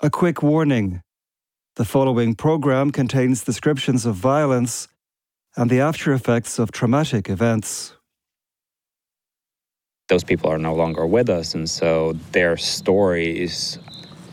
A quick warning the following program contains descriptions of violence and the after effects of traumatic events. Those people are no longer with us, and so their stories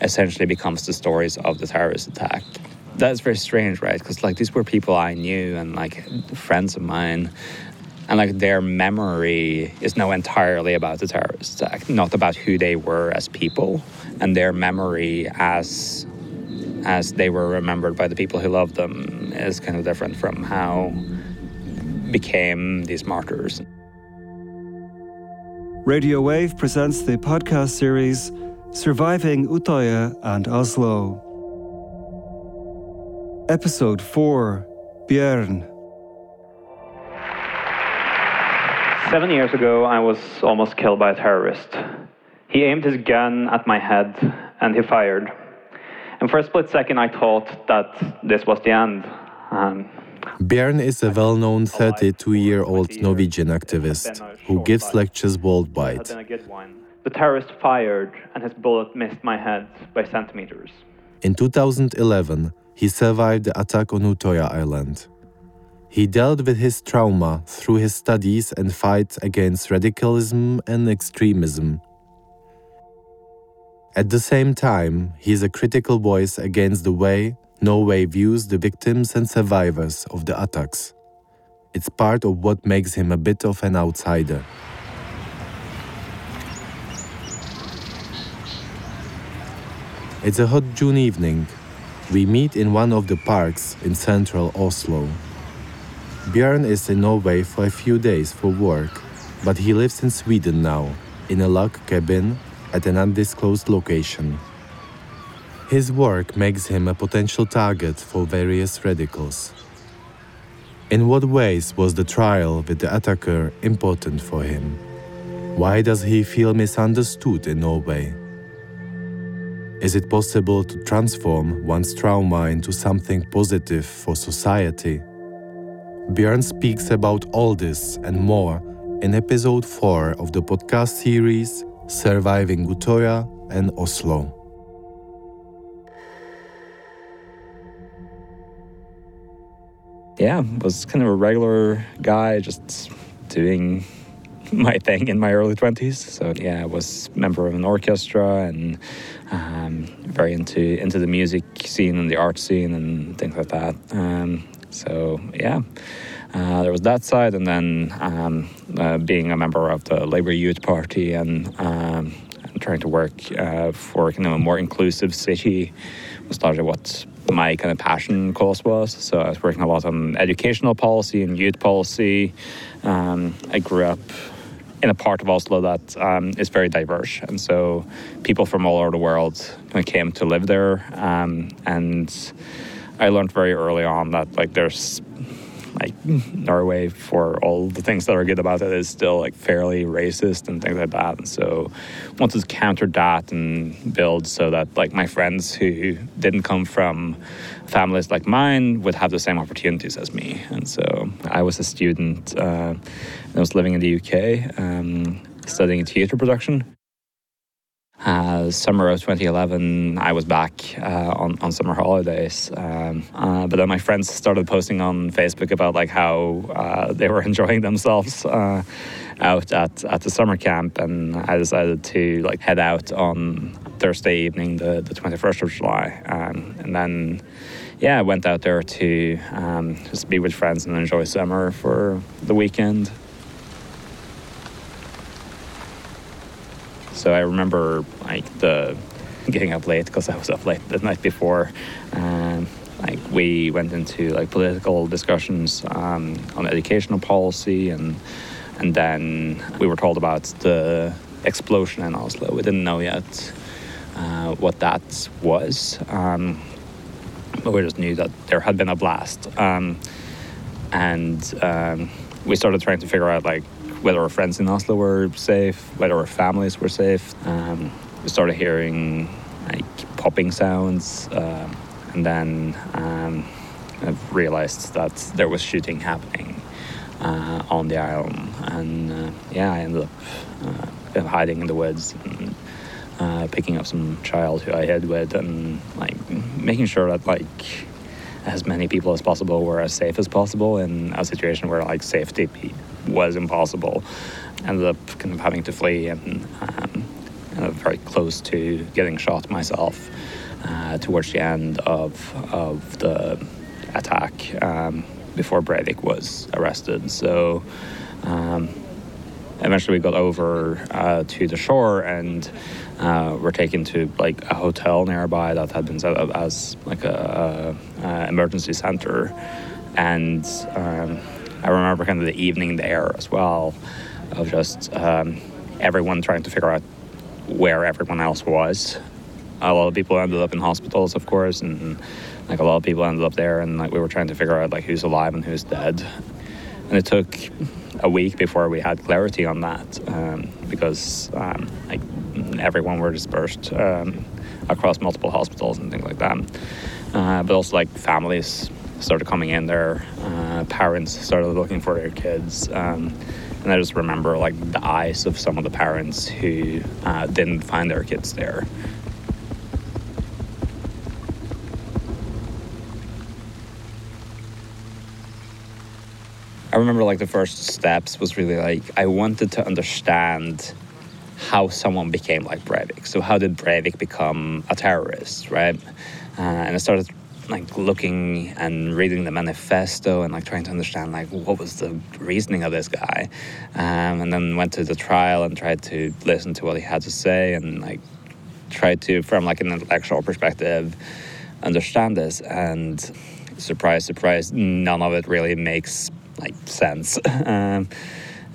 essentially becomes the stories of the terrorist attack. That's very strange, right? Because like these were people I knew and like friends of mine, and like their memory is now entirely about the terrorist attack, not about who they were as people, and their memory as as they were remembered by the people who loved them is kind of different from how became these martyrs. Radio Wave presents the podcast series Surviving Utøya and Oslo. Episode 4 Bjørn. Seven years ago, I was almost killed by a terrorist. He aimed his gun at my head and he fired. And for a split second, I thought that this was the end. Um, Bjørn is a well known 32 year old Norwegian activist who gives lectures worldwide. The terrorist fired, and his bullet missed my head by centimeters. In 2011, he survived the attack on Utoya Island. He dealt with his trauma through his studies and fight against radicalism and extremism. At the same time, he is a critical voice against the way Norway views the victims and survivors of the attacks. It's part of what makes him a bit of an outsider. It's a hot June evening. We meet in one of the parks in central Oslo. Bjørn is in Norway for a few days for work, but he lives in Sweden now, in a log cabin at an undisclosed location. His work makes him a potential target for various radicals. In what ways was the trial with the attacker important for him? Why does he feel misunderstood in Norway? Is it possible to transform one's trauma into something positive for society? Bjørn speaks about all this and more in episode 4 of the podcast series Surviving Utøya and Oslo. yeah, was kind of a regular guy, just doing my thing in my early 20s. So yeah, I was member of an orchestra and um, very into into the music scene and the art scene and things like that. Um, so yeah, uh, there was that side, and then um, uh, being a member of the Labour Youth Party and, um, and trying to work uh, for kind of a more inclusive city was largely what my kind of passion course was. So I was working a lot on educational policy and youth policy. Um, I grew up in a part of Oslo that um, is very diverse, and so people from all over the world came to live there. Um, and I learned very early on that like there's like Norway, for all the things that are good about it, is still like fairly racist and things like that. And so, once it's counter that and build so that like my friends who didn't come from families like mine would have the same opportunities as me. And so, I was a student. Uh, I was living in the UK, um, studying theatre production. Uh, summer of 2011, I was back uh, on, on summer holidays. Um, uh, but then my friends started posting on Facebook about like how uh, they were enjoying themselves uh, out at, at the summer camp, and I decided to like head out on Thursday evening, the, the 21st of July, um, and then yeah, I went out there to um, just be with friends and enjoy summer for the weekend. So I remember like the getting up late because I was up late the night before. Um, like we went into like political discussions um, on educational policy, and and then we were told about the explosion in Oslo. We didn't know yet uh, what that was, um, but we just knew that there had been a blast, um, and um, we started trying to figure out like whether our friends in Oslo were safe, whether our families were safe. Um, we started hearing like popping sounds, uh, and then um, I realized that there was shooting happening uh, on the island. And uh, yeah, I ended up uh, hiding in the woods and uh, picking up some child who I hid with, and like making sure that like as many people as possible were as safe as possible in a situation where like safety was impossible. Ended up kind of having to flee and um, kind of very close to getting shot myself uh, towards the end of of the attack um, before Breivik was arrested. So. Um, eventually we got over uh, to the shore and uh, were taken to like a hotel nearby that had been set up as like a, a, a emergency center and um, i remember kind of the evening there as well of just um, everyone trying to figure out where everyone else was a lot of people ended up in hospitals of course and like a lot of people ended up there and like we were trying to figure out like who's alive and who's dead and it took a week before we had clarity on that um, because um, like everyone were dispersed um, across multiple hospitals and things like that. Uh, but also like families started coming in there, uh, parents started looking for their kids. Um, and I just remember like the eyes of some of the parents who uh, didn't find their kids there. I remember like the first steps was really like I wanted to understand how someone became like Breivik. So how did Breivik become a terrorist, right? Uh, and I started like looking and reading the manifesto and like trying to understand like what was the reasoning of this guy, um, and then went to the trial and tried to listen to what he had to say and like tried to from like an intellectual perspective understand this and surprise surprise none of it really makes like sense. um,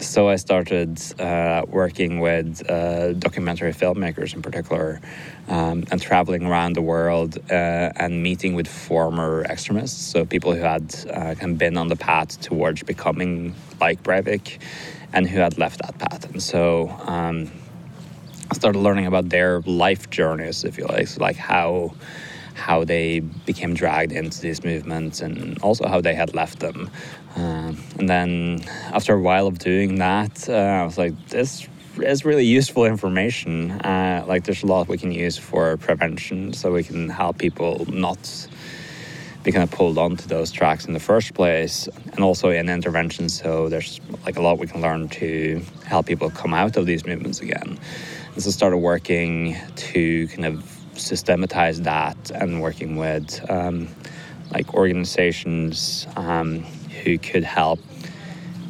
so I started uh, working with uh, documentary filmmakers in particular, um, and traveling around the world uh, and meeting with former extremists, so people who had uh, kind of been on the path towards becoming like Breivik, and who had left that path. And so um, I started learning about their life journeys, if you like, so like how how they became dragged into these movements and also how they had left them. Uh, and then after a while of doing that, uh, I was like, this is really useful information. Uh, like, there's a lot we can use for prevention so we can help people not be kind of pulled onto those tracks in the first place and also in intervention so there's like a lot we can learn to help people come out of these movements again and so started working to kind of systematize that and working with um, like organizations um, who could help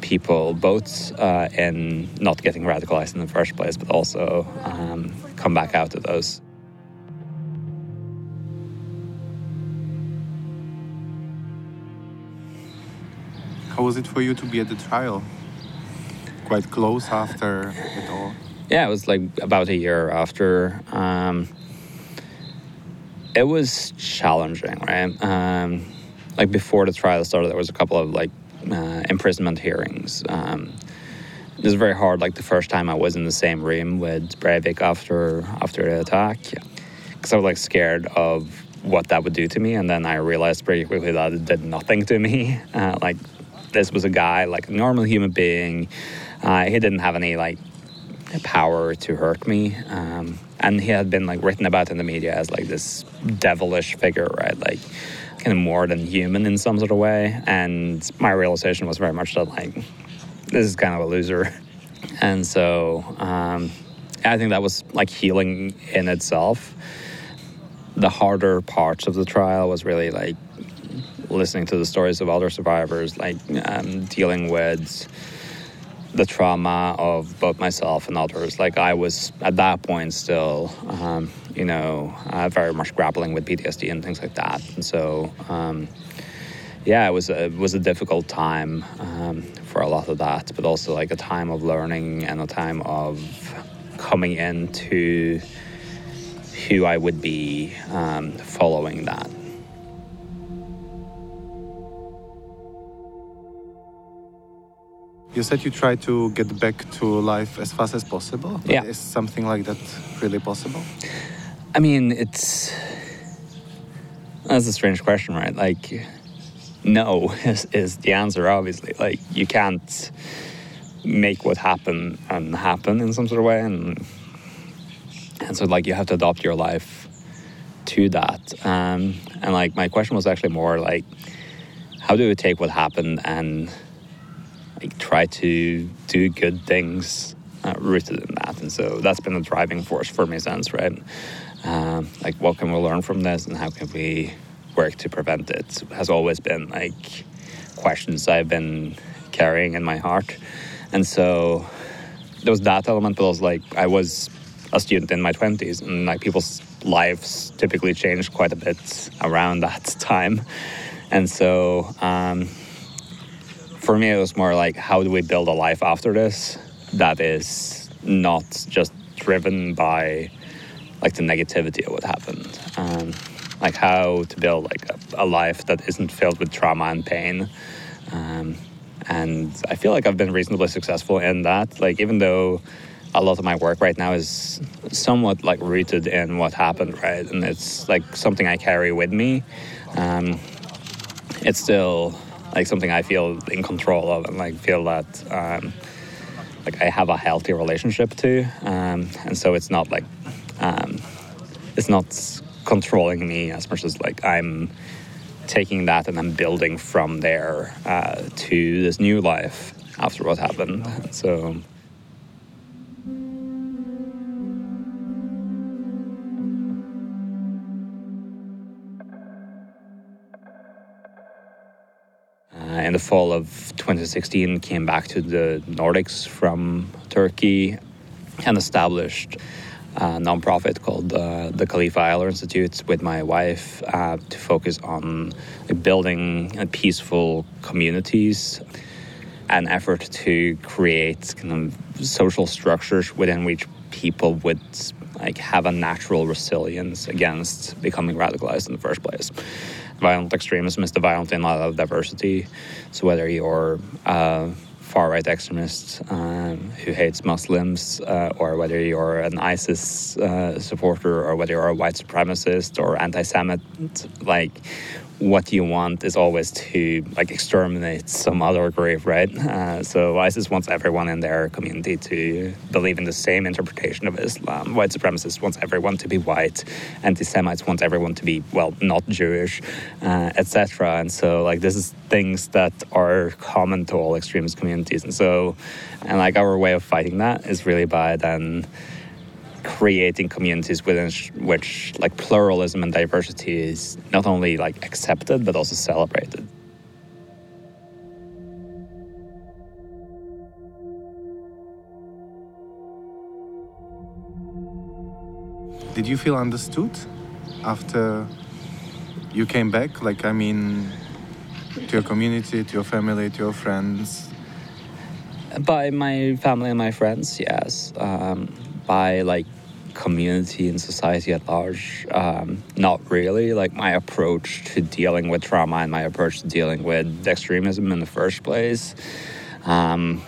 people both uh, in not getting radicalized in the first place, but also um, come back out of those. How was it for you to be at the trial? Quite close after it all. Yeah, it was like about a year after. Um, it was challenging, right? Um, like before the trial started, there was a couple of like uh, imprisonment hearings. Um, it was very hard. Like the first time I was in the same room with Breivik after after the attack, because I was like scared of what that would do to me, and then I realized pretty quickly that it did nothing to me. Uh, like this was a guy, like a normal human being. Uh, he didn't have any like power to hurt me. Um, and he had been like written about in the media as like this devilish figure, right? Like kind of more than human in some sort of way. And my realization was very much that like this is kind of a loser. And so um, I think that was like healing in itself. The harder parts of the trial was really like listening to the stories of other survivors, like um, dealing with the trauma of both myself and others. Like I was at that point still, um, you know, uh, very much grappling with PTSD and things like that. And so, um, yeah, it was a, it was a difficult time um, for a lot of that, but also like a time of learning and a time of coming into who I would be um, following that. You said you try to get back to life as fast as possible. Yeah. Is something like that really possible? I mean, it's that's a strange question, right? Like, no is, is the answer. Obviously, like you can't make what happened and happen in some sort of way, and and so like you have to adopt your life to that. Um, and like my question was actually more like, how do we take what happened and like try to do good things uh, rooted in that? And so that's been the driving force for me since, right? Um, like what can we learn from this and how can we work to prevent it? Has always been like questions I've been carrying in my heart, and so there was that element, but I was like I was a student in my 20s and like people's lives typically change quite a bit around that time and so um, for me it was more like how do we build a life after this that is not just driven by like the negativity of what happened um, like how to build like a, a, life that isn't filled with trauma and pain um, and i feel like i've been reasonably successful in that like even though a lot of my work right now is somewhat like rooted in what happened, right? And it's like something I carry with me. Um, it's still like something I feel in control of and like feel that um, like I have a healthy relationship to, um, and so it's not like um, it's not controlling me as much as like I'm taking that and I'm building from there uh, to this new life after what happened. So fall of 2016 came back to the Nordics from Turkey and established a nonprofit called uh, the Khalifa Ihler Institute with my wife uh, to focus on building peaceful communities an effort to create kind of social structures within which people would like have a natural resilience against becoming radicalized in the first place violent extremism is the violent in of diversity. So whether you're a far right extremist um, who hates Muslims, uh, or whether you're an ISIS uh, supporter, or whether you're a white supremacist or anti-Semite, like what you want is always to like exterminate some other group, right? Uh, so ISIS wants everyone in their community to believe in the same interpretation of Islam. White supremacists wants everyone to be white. Anti-Semites want everyone to be well, not Jewish, uh, etc. And so like this is things that are common to all extremist communities. And so, and like our way of fighting that is really by then creating communities within which like pluralism and diversity is not only like accepted but also celebrated. Did you feel understood after you came back? Like, I mean, to your community, to your family, to your friends? By my family and my friends, yes. Um, by like community and society at large um, not really. Like my approach to dealing with trauma and my approach to dealing with extremism in the first place um,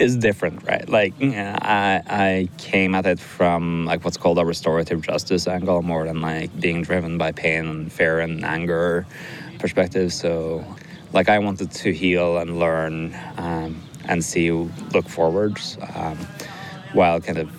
is different right? Like I, I came at it from like what's called a restorative justice angle more than like being driven by pain and fear and anger perspective. So like i wanted to heal and learn um, and see look forwards um, while kind of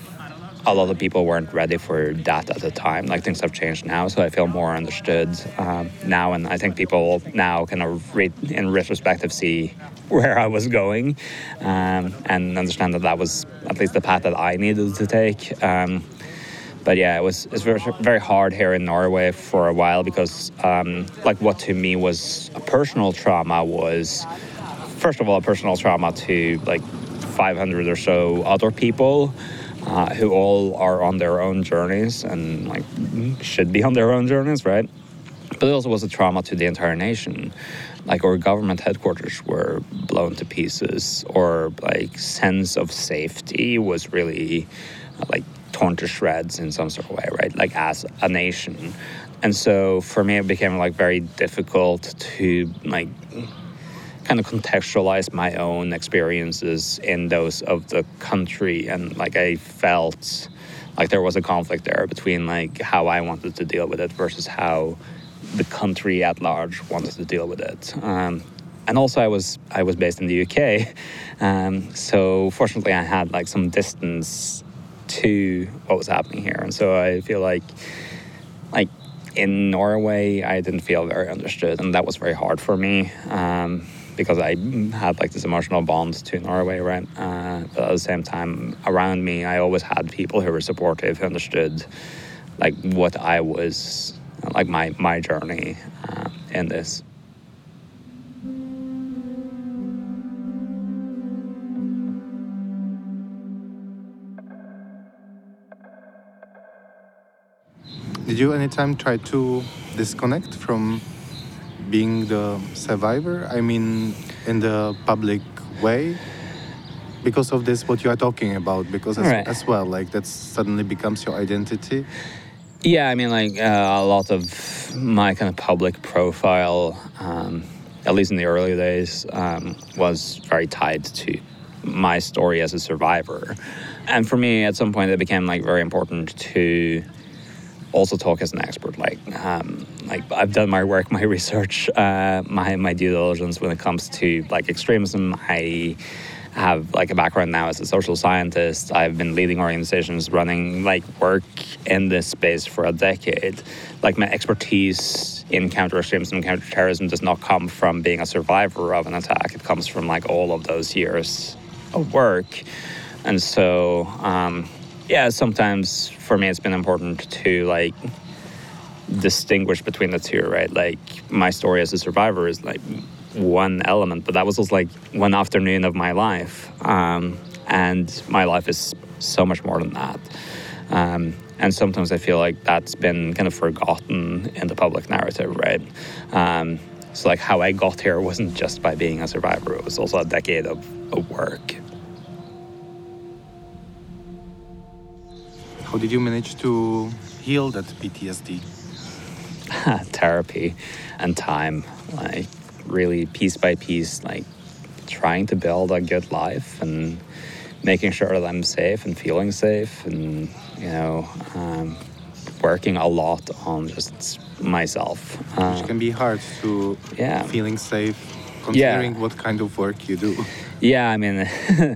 a lot of people weren't ready for that at the time. Like things have changed now, so I feel more understood um, now, and I think people now kind of read in retrospective see where I was going um, and understand that that was at least the path that I needed to take. Um, but yeah, it was it's very, very hard here in Norway for a while because um, like what to me was a personal trauma was first of all a personal trauma to like 500 or so other people uh, who all are on their own journeys and like should be on their own journeys, right? But it also was a trauma to the entire nation. Like our government headquarters were blown to pieces, or like sense of safety was really like torn to shreds in some sort of way, right? Like as a nation. And so for me, it became like very difficult to like kind of contextualize my own experiences in those of the country and like i felt like there was a conflict there between like how i wanted to deal with it versus how the country at large wanted to deal with it um, and also i was i was based in the uk um, so fortunately i had like some distance to what was happening here. And so I feel like, like in Norway, I didn't feel very understood, and that was very hard for me. Um, because I had like this emotional bond to Norway, right? Uh, but at the same time, around me, I always had people who were supportive, who understood like what I was, like my my journey uh, in this. Did you anytime try to disconnect from being the survivor? I mean, in the public way? Because of this, what you are talking about, because as, Right. as well, like that suddenly becomes your identity. Yeah, I mean, like uh, a lot of my kind of public profile, um, at least in the early days, um, was very tied to my story as a survivor. And for me, at some point, it became like very important to also talk as an expert. Like, um, like I've done my work, my research, uh, my my due diligence when it comes to like extremism. I have like a background now as a social scientist. I've been leading organizations, running like work in this space for a decade. Like my expertise in counter extremism, counter terrorism does not come from being a survivor of an attack. It comes from like all of those years of work. And so, um, yeah, sometimes for me it's been important to like distinguish between the two, right? Like my story as a survivor is like one element, but that was just like one afternoon of my life. Um, and my life is so much more than that. Um, and sometimes I feel like that's been kind of forgotten in the public narrative, right? Um, so like how I got here wasn't just by being a survivor; it was also a decade of, of work. How did you manage to heal that PTSD? therapy and time like really piece by piece like trying to build a good life and making sure that i'm safe and feeling safe and you know um, working a lot on just myself uh, Which can be hard to yeah. feeling safe, considering what kind of work you do. Yeah, I mean,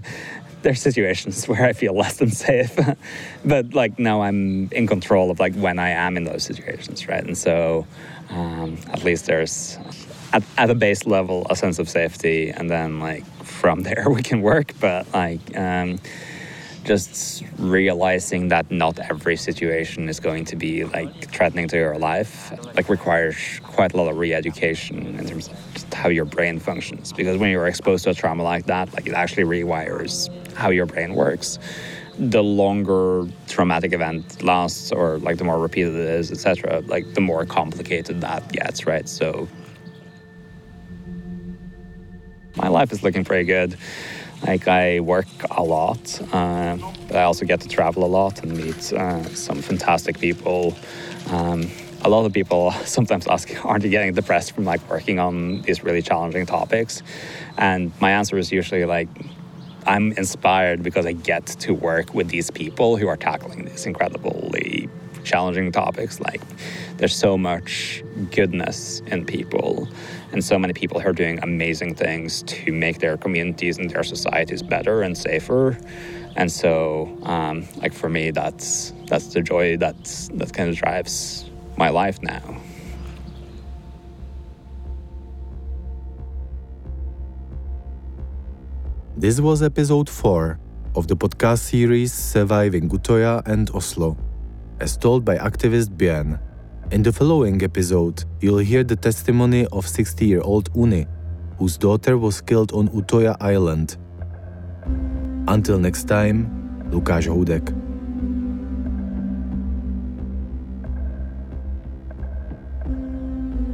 there's situations where I feel less than safe, but like now I'm in control of like when I am in those situations, right? And so um, at least there's at, at a base level a sense of safety, and then like from there we can work. But like um, just realizing that not every situation is going to be like threatening to your life like requires quite a lot of re-education in terms of how your brain functions. Because when you're exposed to a trauma like that like it actually rewires how your brain works. The longer traumatic event lasts or like the more repeated it is etc like the more complicated that gets right? So my life is looking pretty good like I work a lot, uh, but I also get to travel a lot and meet uh, some fantastic people. Um, a lot of people sometimes ask, "Aren't you getting depressed from like working on these really challenging topics?" And my answer is usually like, "I'm inspired because I get to work with these people who are tackling these incredibly challenging topics. Like, there's so much goodness in people, and so many people who are doing amazing things to make their communities and their societies better and safer. And so, um, like for me, that's that's the joy that that kind of drives my life now. This was episode 4 of the podcast series Surviving Utoya and Oslo, as told by activist Bjørn. In the following episode, you'll hear the testimony of 60 year old Unni, whose daughter was killed on Utoya Island. Until next time, Lukáš Hudek.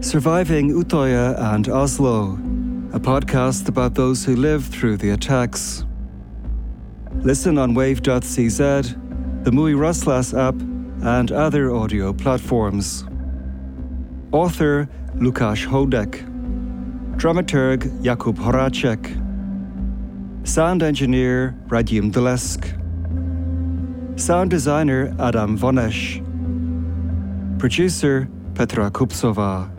Surviving Utoya and Oslo, a podcast about those who lived through the attacks. Listen on wave.cz, the mujRozhlas app, and other audio platforms. Author Lukáš Hodek, Dramaturg Jakub Horacek. Sound engineer Radim Dlesk. Sound designer Adam Vonesh. Producer Petra Kupsova.